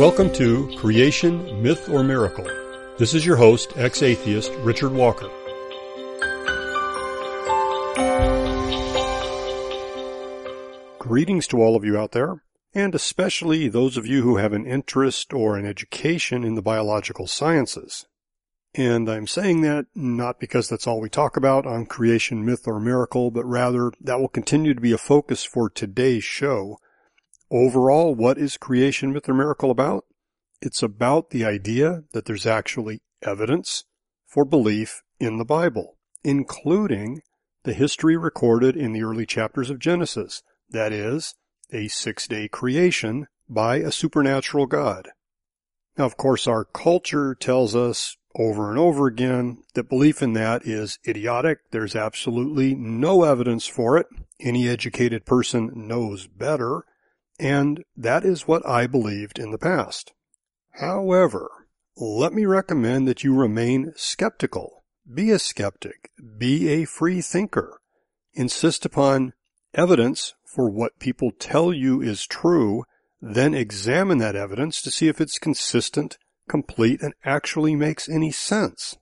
Welcome to Creation, Myth or Miracle. This is your host, ex-atheist Richard Walker. Greetings to all of you out there, and especially those of you who have an interest or an education in the biological sciences. And I'm saying that not because that's all we talk about on creation, myth, or miracle, but rather that will continue to be a focus for today's show. Overall, what is creation, myth, or miracle about? It's about the idea that there's actually evidence for belief in the Bible, including the history recorded in the early chapters of Genesis, that is, a six-day creation by a supernatural God. Now, of course, our culture tells us over and over again that belief in that is idiotic. There's absolutely no evidence for it. Any educated person knows better. And that is what I believed in the past. However, let me recommend that you remain skeptical. Be a skeptic. Be a free thinker. Insist upon evidence for what people tell you is true, then examine that evidence to see if it's consistent complete, and actually makes any sense.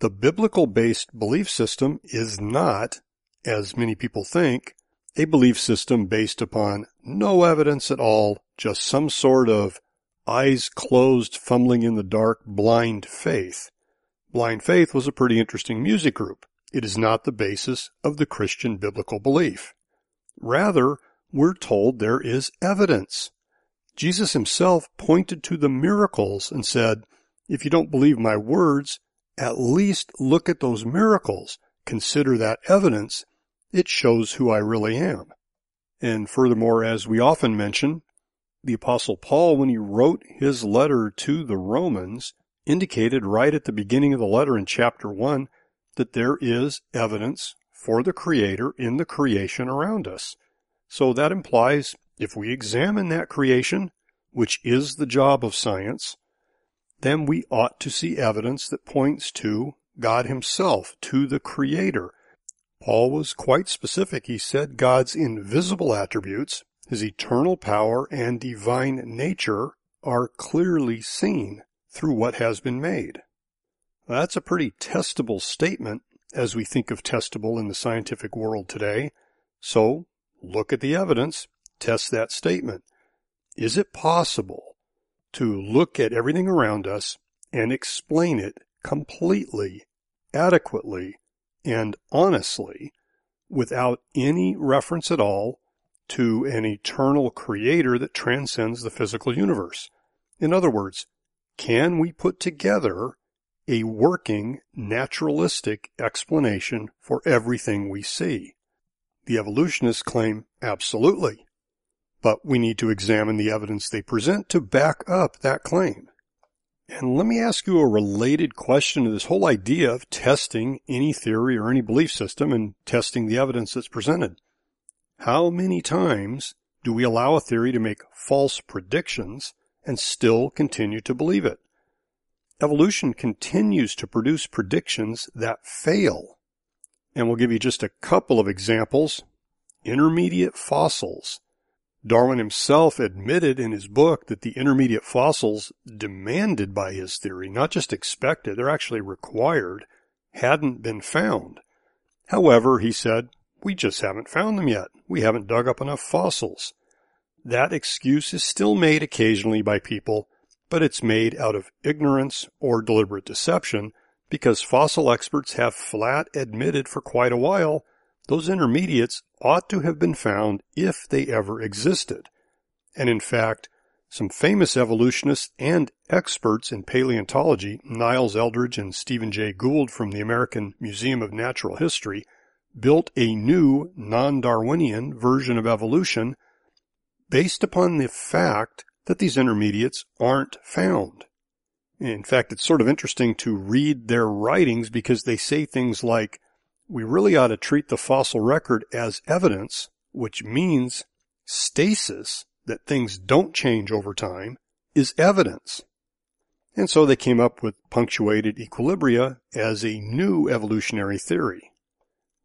The biblical based belief system is not, as many people think, a belief system based upon no evidence at all, just some sort of eyes closed, fumbling in the dark, blind faith. Blind Faith was a pretty interesting music group. It is not the basis of the Christian biblical belief. Rather, we're told there is evidence. Jesus himself pointed to the miracles and said, if you don't believe my words, at least look at those miracles. Consider that evidence. It shows who I really am. And furthermore, as we often mention, the apostle Paul, when he wrote his letter to the Romans, indicated right at the beginning of the letter in chapter one that there is evidence for the creator in the creation around us. So that implies if we examine that creation, which is the job of science, then we ought to see evidence that points to God himself, to the creator. Paul was quite specific. He said God's invisible attributes, his eternal power and divine nature are clearly seen through what has been made. That's a pretty testable statement as we think of testable in the scientific world today. So look at the evidence test that statement. Is it possible to look at everything around us and explain it completely, adequately, and honestly without any reference at all to an eternal creator that transcends the physical universe? In other words, can we put together a working, naturalistic explanation for everything we see? The evolutionists claim absolutely but we need to examine the evidence they present to back up that claim. And let me ask you a related question to this whole idea of testing any theory or any belief system and testing the evidence that's presented. How many times do we allow a theory to make false predictions and still continue to believe it? Evolution continues to produce predictions that fail. And we'll give you just a couple of examples. Intermediate fossils Darwin himself admitted in his book that the intermediate fossils demanded by his theory, not just expected, they're actually required, hadn't been found. However, he said, we just haven't found them yet. We haven't dug up enough fossils. That excuse is still made occasionally by people, but it's made out of ignorance or deliberate deception because fossil experts have flat admitted for quite a while those intermediates ought to have been found if they ever existed. And in fact, some famous evolutionists and experts in paleontology, Niles Eldredge and Stephen Jay Gould from the American Museum of Natural History, built a new non-Darwinian version of evolution based upon the fact that these intermediates aren't found. In fact, it's sort of interesting to read their writings because they say things like, we really ought to treat the fossil record as evidence, which means stasis, that things don't change over time, is evidence. And so they came up with punctuated equilibria as a new evolutionary theory.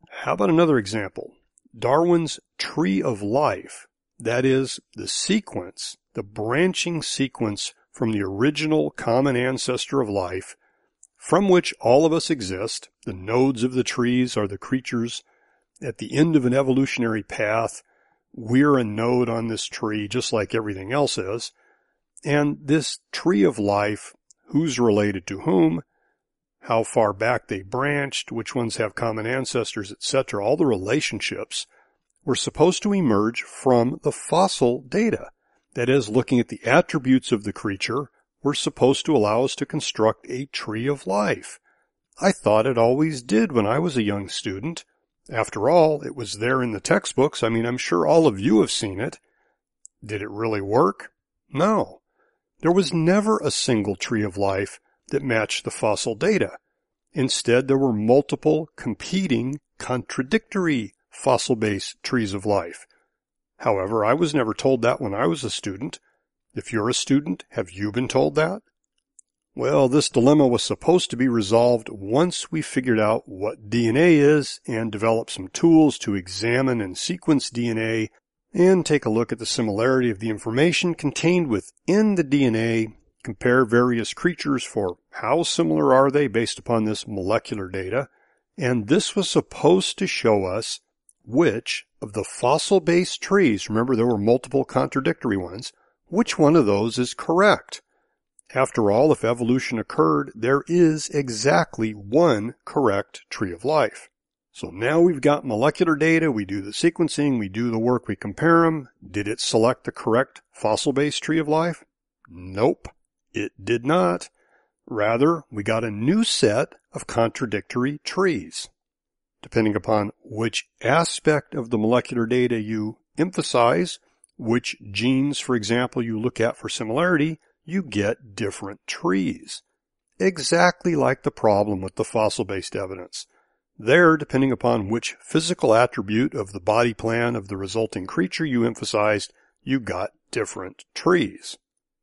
How about another example? Darwin's tree of life, that is, the sequence, the branching sequence from the original common ancestor of life, from which all of us exist. The nodes of the trees are the creatures at the end of an evolutionary path. We're a node on this tree, just like everything else is. And this tree of life, who's related to whom, how far back they branched, which ones have common ancestors, etc., all the relationships were supposed to emerge from the fossil data. That is, looking at the attributes of the creature were supposed to allow us to construct a tree of life. I thought it always did when I was a young student. After all, it was there in the textbooks. I mean, I'm sure all of you have seen it. Did it really work? No. There was never a single tree of life that matched the fossil data. Instead, there were multiple competing, contradictory fossil-based trees of life. However, I was never told that when I was a student. If you're a student, have you been told that? Well, this dilemma was supposed to be resolved once we figured out what DNA is and developed some tools to examine and sequence DNA and take a look at the similarity of the information contained within the DNA compare various creatures for how similar are they based upon this molecular data, and this was supposed to show us which of the fossil-based trees, remember there were multiple contradictory ones, which one of those is correct. After all, if evolution occurred, there is exactly one correct tree of life. So now we've got molecular data, we do the sequencing, we do the work, we compare them. Did it select the correct fossil-based tree of life? Nope. It did not. Rather, we got a new set of contradictory trees. Depending upon which aspect of the molecular data you emphasize, which genes, for example, you look at for similarity, you get different trees. Exactly like the problem with the fossil-based evidence. There, depending upon which physical attribute of the body plan of the resulting creature you emphasized, you got different trees.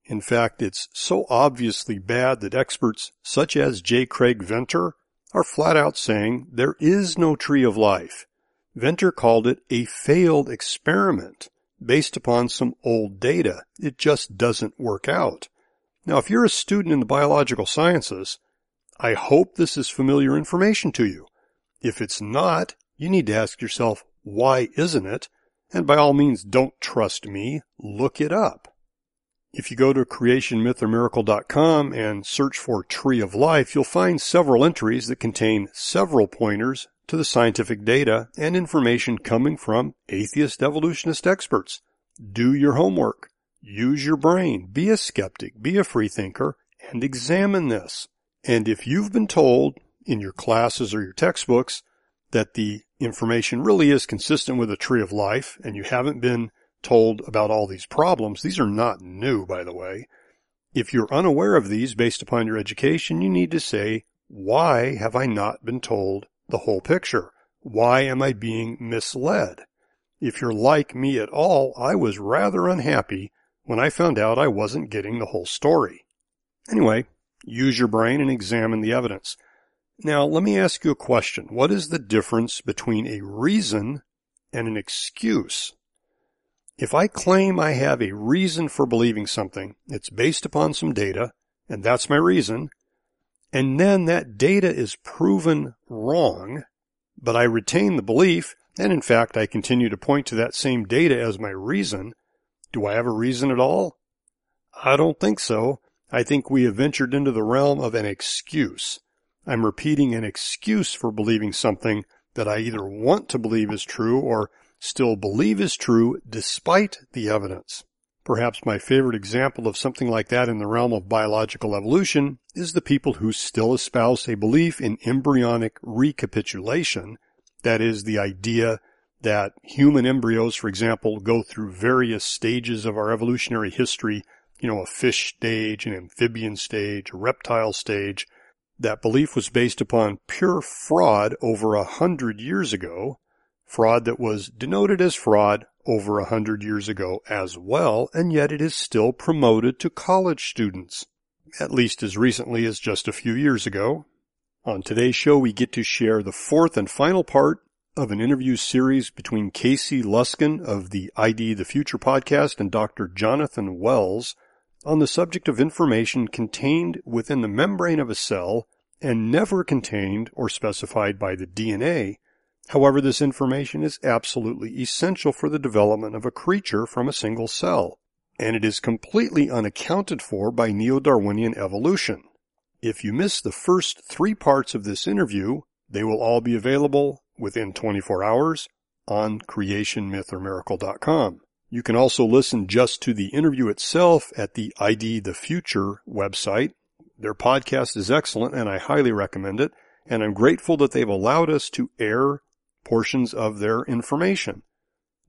In fact, it's so obviously bad that experts such as J. Craig Venter are flat out saying there is no tree of life. Venter called it a failed experiment based upon some old data. It just doesn't work out. Now, if you're a student in the biological sciences, I hope this is familiar information to you. If it's not, you need to ask yourself, why isn't it? And by all means, don't trust me. Look it up. If you go to creationmythormiracle.com and search for Tree of Life, you'll find several entries that contain several pointers to the scientific data and information coming from atheist evolutionist experts. Do your homework. Use your brain. Be a skeptic. Be a freethinker and examine this. And if you've been told in your classes or your textbooks that the information really is consistent with a tree of life and you haven't been told about all these problems. These are not new, by the way. If you're unaware of these based upon your education, you need to say, why have I not been told the whole picture? Why am I being misled? If you're like me at all, I was rather unhappy when I found out I wasn't getting the whole story. Anyway, use your brain and examine the evidence. Now, let me ask you a question. What is the difference between a reason and an excuse? If I claim I have a reason for believing something, it's based upon some data, and that's my reason, and then that data is proven wrong, but I retain the belief, and in fact I continue to point to that same data as my reason, do I have a reason at all? I don't think so. I think we have ventured into the realm of an excuse. I'm repeating an excuse for believing something that I either want to believe is true or still believe is true despite the evidence. Perhaps my favorite example of something like that in the realm of biological evolution is the people who still espouse a belief in embryonic recapitulation. That is the idea that human embryos, for example, go through various stages of our evolutionary history, you know, a fish stage, an amphibian stage, a reptile stage. That belief was based upon pure fraud over a hundred years ago fraud that was denoted as fraud over a hundred years ago as well, and yet it is still promoted to college students, at least as recently as just a few years ago. On today's show, we get to share the fourth and final part of an interview series between Casey Luskin of the ID the Future podcast and Dr. Jonathan Wells on the subject of information contained within the membrane of a cell and never contained or specified by the DNA. However, this information is absolutely essential for the development of a creature from a single cell, and it is completely unaccounted for by neo-Darwinian evolution. If you missed the first three parts of this interview, they will all be available within 24 hours on creationmythormiracle.com. You can also listen just to the interview itself at the ID the Future website. Their podcast is excellent and I highly recommend it. And I'm grateful that they've allowed us to air portions of their information.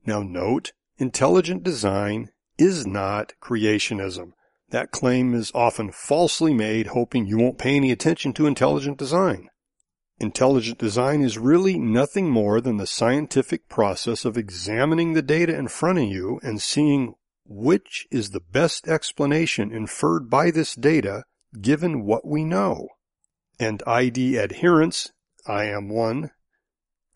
Now note, intelligent design is not creationism. That claim is often falsely made hoping you won't pay any attention to intelligent design. Intelligent design is really nothing more than the scientific process of examining the data in front of you and seeing which is the best explanation inferred by this data given what we know. And ID adherents, I am one,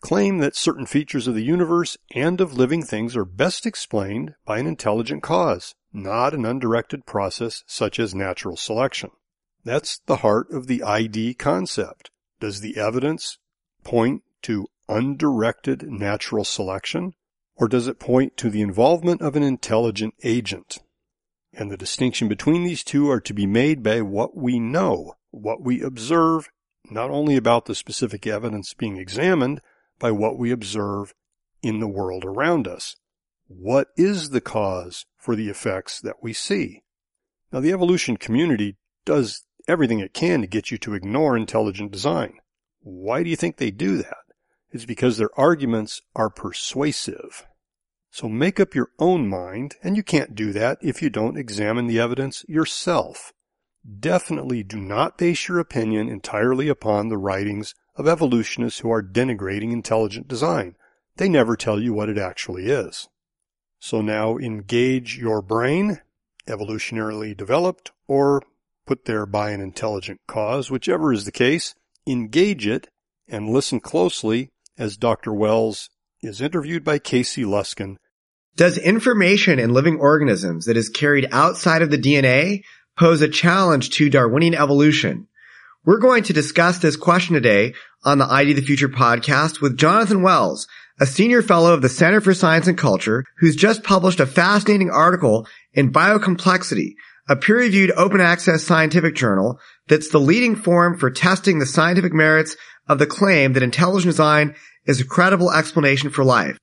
claim that certain features of the universe and of living things are best explained by an intelligent cause, not an undirected process such as natural selection. That's the heart of the ID concept. Does the evidence point to undirected natural selection, or does it point to the involvement of an intelligent agent? And the distinction between these two are to be made by what we know, what we observe, not only about the specific evidence being examined, by what we observe in the world around us. What is the cause for the effects that we see? Now, the evolution community does everything it can to get you to ignore intelligent design. Why do you think they do that? It's because their arguments are persuasive. So make up your own mind, and you can't do that if you don't examine the evidence yourself. Definitely do not base your opinion entirely upon the writings of evolutionists who are denigrating intelligent design. They never tell you what it actually is. So now engage your brain, evolutionarily developed or put there by an intelligent cause, whichever is the case, engage it and listen closely as Dr. Wells is interviewed by Casey Luskin. Does information in living organisms that is carried outside of the DNA pose a challenge to Darwinian evolution? We're going to discuss this question today on the ID the Future podcast with Jonathan Wells, a senior fellow of the Center for Science and Culture, who's just published a fascinating article in Biocomplexity, a peer-reviewed open access scientific journal that's the leading forum for testing the scientific merits of the claim that intelligent design is a credible explanation for life.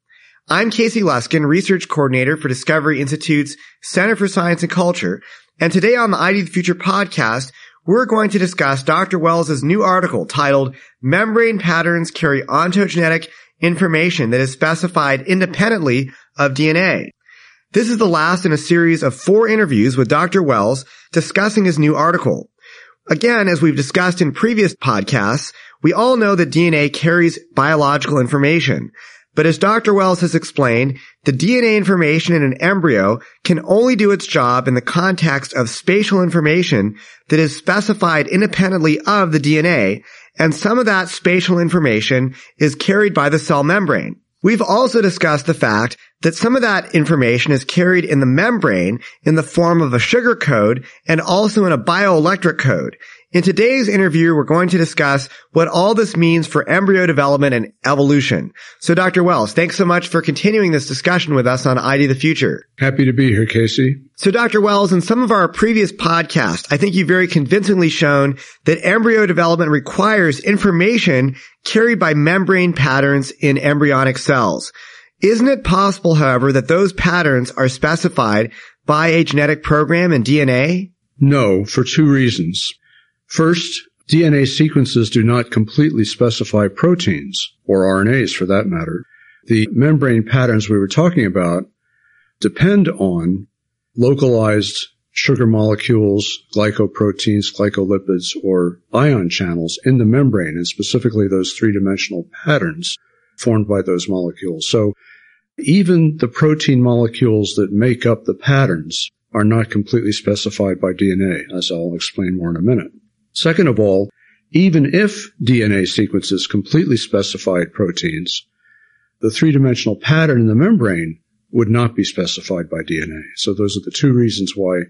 I'm Casey Luskin, research coordinator for Discovery Institute's Center for Science and Culture, and today on the ID the Future podcast, we're going to discuss Dr. Wells' new article titled Membrane Patterns Carry Ontogenetic Information that is Specified Independently of DNA. This is the last in a series of four interviews with Dr. Wells discussing his new article. Again, as we've discussed in previous podcasts, we all know that DNA carries biological information. But as Dr. Wells has explained, the DNA information in an embryo can only do its job in the context of spatial information that is specified independently of the DNA, and some of that spatial information is carried by the cell membrane. We've also discussed the fact that some of that information is carried in the membrane in the form of a sugar code and also in a bioelectric code. In today's interview, we're going to discuss what all this means for embryo development and evolution. So Dr. Wells, thanks so much for continuing this discussion with us on ID the Future. Happy to be here, Casey. So Dr. Wells, in some of our previous podcasts, I think you've very convincingly shown that embryo development requires information carried by membrane patterns in embryonic cells. Isn't it possible, however, that those patterns are specified by a genetic program in DNA? No, for two reasons. First, DNA sequences do not completely specify proteins, or RNAs for that matter. The membrane patterns we were talking about depend on localized sugar molecules, glycoproteins, glycolipids, or ion channels in the membrane, and specifically those three-dimensional patterns formed by those molecules. So even the protein molecules that make up the patterns are not completely specified by DNA, as I'll explain more in a minute. Second of all, even if DNA sequences completely specified proteins, the three-dimensional pattern in the membrane would not be specified by DNA. So those are the two reasons why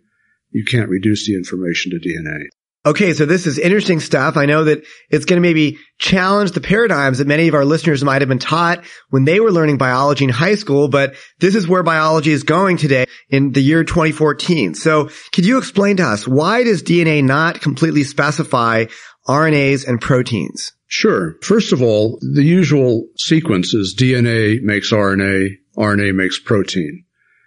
you can't reduce the information to DNA. Okay, so this is interesting stuff. I know that it's going to maybe challenge the paradigms that many of our listeners might have been taught when they were learning biology in high school, but this is where biology is going today in the year 2014. So could you explain to us why does DNA not completely specify RNAs and proteins? Sure. First of all, the usual sequence is DNA makes RNA, RNA makes protein.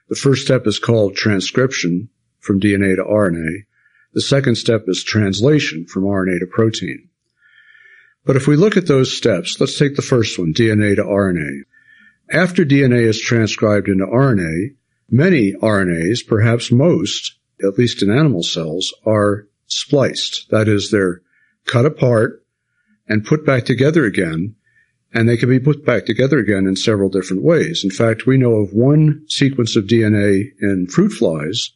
The first step is called transcription from DNA to RNA. The second step is translation from RNA to protein. But if we look at those steps, let's take the first one, DNA to RNA. After DNA is transcribed into RNA, many RNAs, perhaps most, at least in animal cells, are spliced. That is, they're cut apart and put back together again, and they can be put back together again in several different ways. In fact, we know of one sequence of DNA in fruit flies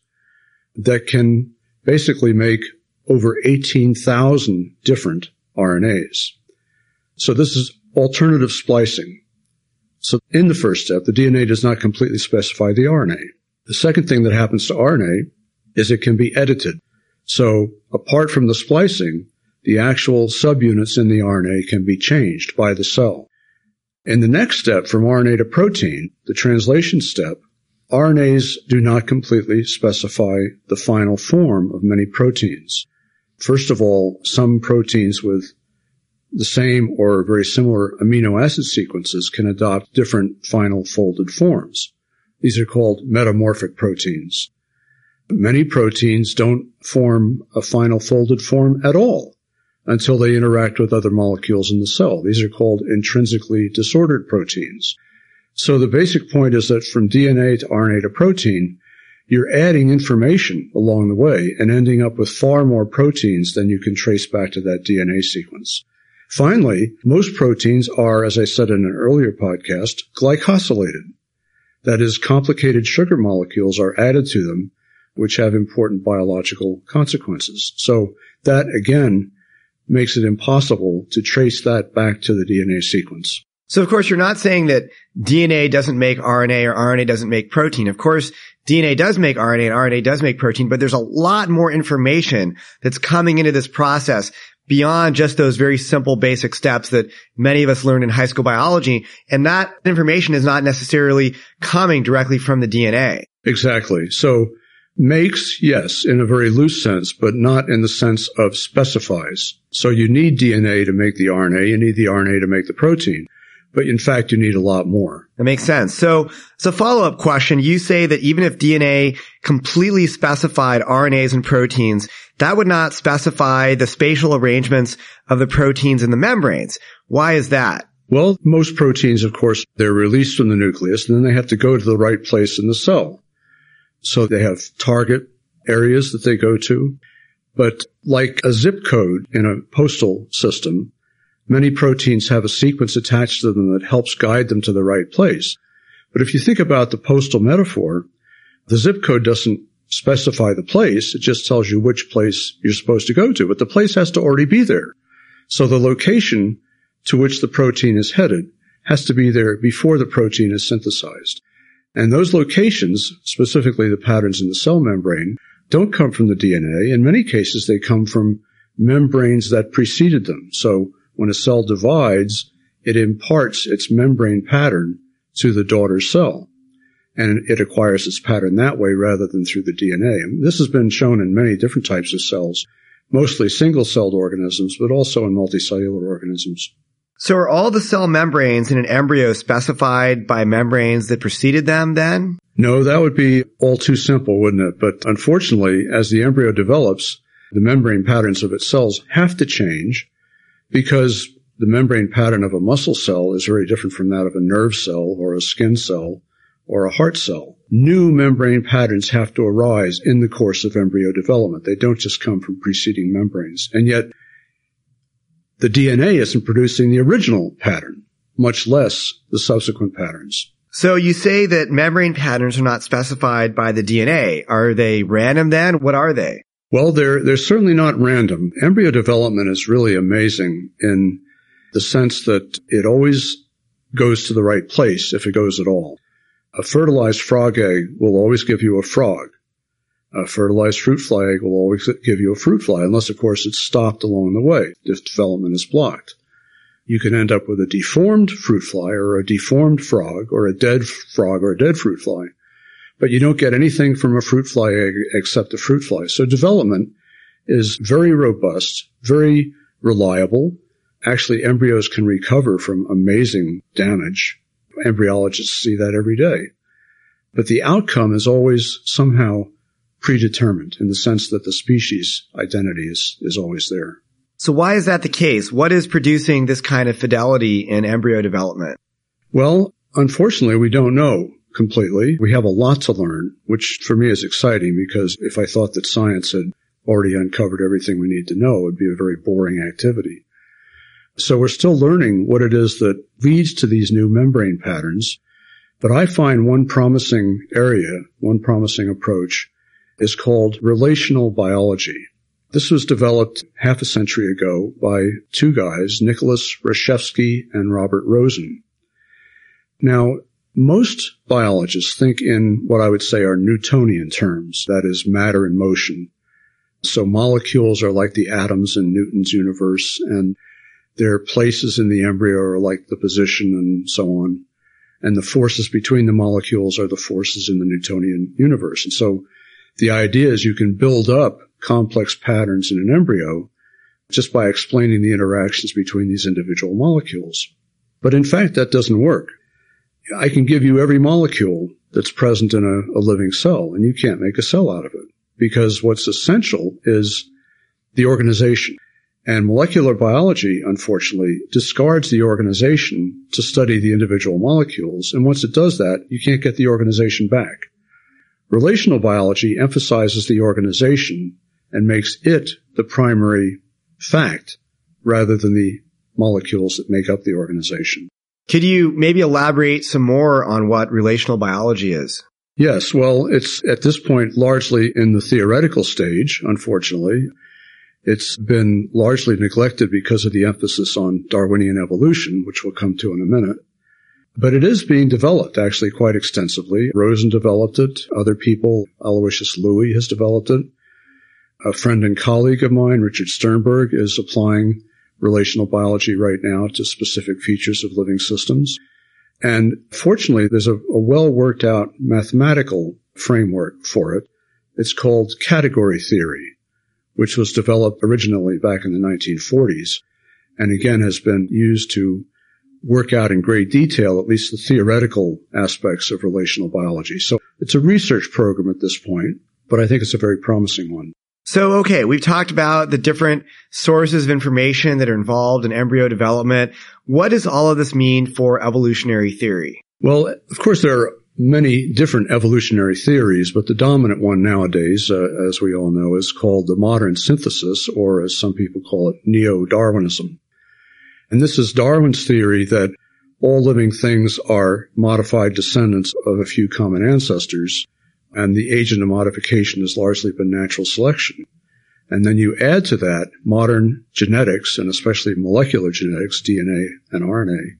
that can basically make over 18,000 different RNAs. So this is alternative splicing. So in the first step, the DNA does not completely specify the RNA. The second thing that happens to RNA is it can be edited. So apart from the splicing, the actual subunits in the RNA can be changed by the cell. In the next step from RNA to protein, the translation step, RNAs do not completely specify the final form of many proteins. First of all, some proteins with the same or very similar amino acid sequences can adopt different final folded forms. These are called metamorphic proteins. Many proteins don't form a final folded form at all until they interact with other molecules in the cell. These are called intrinsically disordered proteins. So the basic point is that from DNA to RNA to protein, you're adding information along the way and ending up with far more proteins than you can trace back to that DNA sequence. Finally, most proteins are, as I said in an earlier podcast, glycosylated. That is, complicated sugar molecules are added to them, which have important biological consequences. So that again makes it impossible to trace that back to the DNA sequence. So of course you're not saying that DNA doesn't make RNA or RNA doesn't make protein. Of course, DNA does make RNA and RNA does make protein, but there's a lot more information that's coming into this process beyond just those very simple basic steps that many of us learned in high school biology. And that information is not necessarily coming directly from the DNA. Exactly. So makes, yes, in a very loose sense, but not in the sense of specifies. So you need DNA to make the RNA. You need the RNA to make the protein but in fact, you need a lot more. That makes sense. So, so a follow-up question. You say that even if DNA completely specified RNAs and proteins, that would not specify the spatial arrangements of the proteins in the membranes. Why is that? Well, most proteins, of course, they're released from the nucleus and then they have to go to the right place in the cell. So they have target areas that they go to. But like a zip code in a postal system, Many proteins have a sequence attached to them that helps guide them to the right place. But if you think about the postal metaphor, the zip code doesn't specify the place. It just tells you which place you're supposed to go to, but the place has to already be there. So the location to which the protein is headed has to be there before the protein is synthesized. And those locations, specifically the patterns in the cell membrane, don't come from the DNA. In many cases, they come from membranes that preceded them. So when a cell divides, it imparts its membrane pattern to the daughter cell. And it acquires its pattern that way rather than through the DNA. And this has been shown in many different types of cells, mostly single-celled organisms, but also in multicellular organisms. So are all the cell membranes in an embryo specified by membranes that preceded them then? No, that would be all too simple, wouldn't it? But unfortunately, as the embryo develops, the membrane patterns of its cells have to change because the membrane pattern of a muscle cell is very different from that of a nerve cell or a skin cell or a heart cell. New membrane patterns have to arise in the course of embryo development. They don't just come from preceding membranes. And yet the DNA isn't producing the original pattern, much less the subsequent patterns. So you say that membrane patterns are not specified by the DNA. Are they random then? What are they? Well, they're, they're certainly not random. Embryo development is really amazing in the sense that it always goes to the right place if it goes at all. A fertilized frog egg will always give you a frog. A fertilized fruit fly egg will always give you a fruit fly, unless of course it's stopped along the way if development is blocked. You can end up with a deformed fruit fly or a deformed frog or a dead frog or a dead fruit fly, but you don't get anything from a fruit fly egg except the fruit fly. So development is very robust, very reliable. Actually, embryos can recover from amazing damage. Embryologists see that every day. But the outcome is always somehow predetermined in the sense that the species identity is, is always there. So why is that the case? What is producing this kind of fidelity in embryo development? Well, unfortunately, we don't know completely. We have a lot to learn, which for me is exciting because if I thought that science had already uncovered everything we need to know, it would be a very boring activity. So we're still learning what it is that leads to these new membrane patterns. But I find one promising area, one promising approach is called relational biology. This was developed half a century ago by two guys, Nicholas Rashevsky and Robert Rosen. Now, most biologists think in what I would say are Newtonian terms, that is matter in motion. So molecules are like the atoms in Newton's universe and their places in the embryo are like the position and so on. And the forces between the molecules are the forces in the Newtonian universe. And so the idea is you can build up complex patterns in an embryo just by explaining the interactions between these individual molecules. But in fact, that doesn't work. I can give you every molecule that's present in a, a, living cell and you can't make a cell out of it because what's essential is the organization. And molecular biology, unfortunately, discards the organization to study the individual molecules. And once it does that, you can't get the organization back. Relational biology emphasizes the organization and makes it the primary fact rather than the molecules that make up the organization. Could you maybe elaborate some more on what relational biology is? Yes. Well, it's at this point largely in the theoretical stage, unfortunately. It's been largely neglected because of the emphasis on Darwinian evolution, which we'll come to in a minute. But it is being developed actually quite extensively. Rosen developed it. Other people, Aloisius Louie has developed it. A friend and colleague of mine, Richard Sternberg, is applying relational biology right now to specific features of living systems. And fortunately, there's a, a well worked out mathematical framework for it. It's called category theory, which was developed originally back in the 1940s and again has been used to work out in great detail, at least the theoretical aspects of relational biology. So it's a research program at this point, but I think it's a very promising one. So, okay, we've talked about the different sources of information that are involved in embryo development. What does all of this mean for evolutionary theory? Well, of course, there are many different evolutionary theories, but the dominant one nowadays, uh, as we all know, is called the modern synthesis, or as some people call it, neo-Darwinism. And this is Darwin's theory that all living things are modified descendants of a few common ancestors, and the agent of modification has largely been natural selection. And then you add to that modern genetics, and especially molecular genetics, DNA and RNA,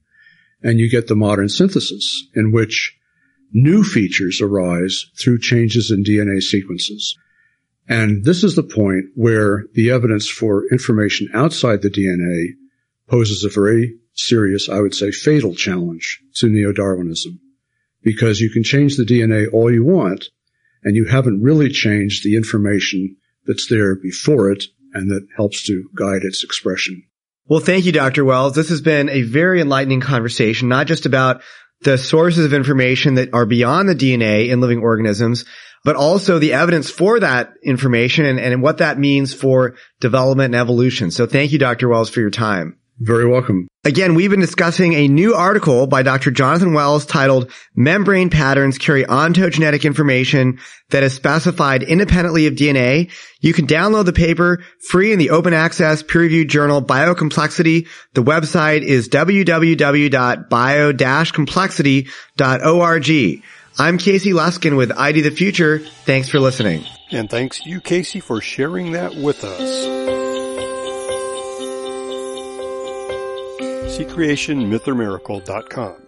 and you get the modern synthesis, in which new features arise through changes in DNA sequences. And this is the point where the evidence for information outside the DNA poses a very serious, I would say fatal challenge to neo-Darwinism. Because you can change the DNA all you want, and you haven't really changed the information that's there before it and that helps to guide its expression. Well, thank you, Dr. Wells. This has been a very enlightening conversation, not just about the sources of information that are beyond the DNA in living organisms, but also the evidence for that information and, and what that means for development and evolution. So thank you, Dr. Wells, for your time. Very welcome. Again, we've been discussing a new article by Dr. Jonathan Wells titled Membrane Patterns Carry Ontogenetic Information that is Specified Independently of DNA. You can download the paper free in the open access peer-reviewed journal Biocomplexity. The website is www.bio-complexity.org. I'm Casey Luskin with ID the Future. Thanks for listening. And thanks you, Casey, for sharing that with us. creationmythormiracle.com.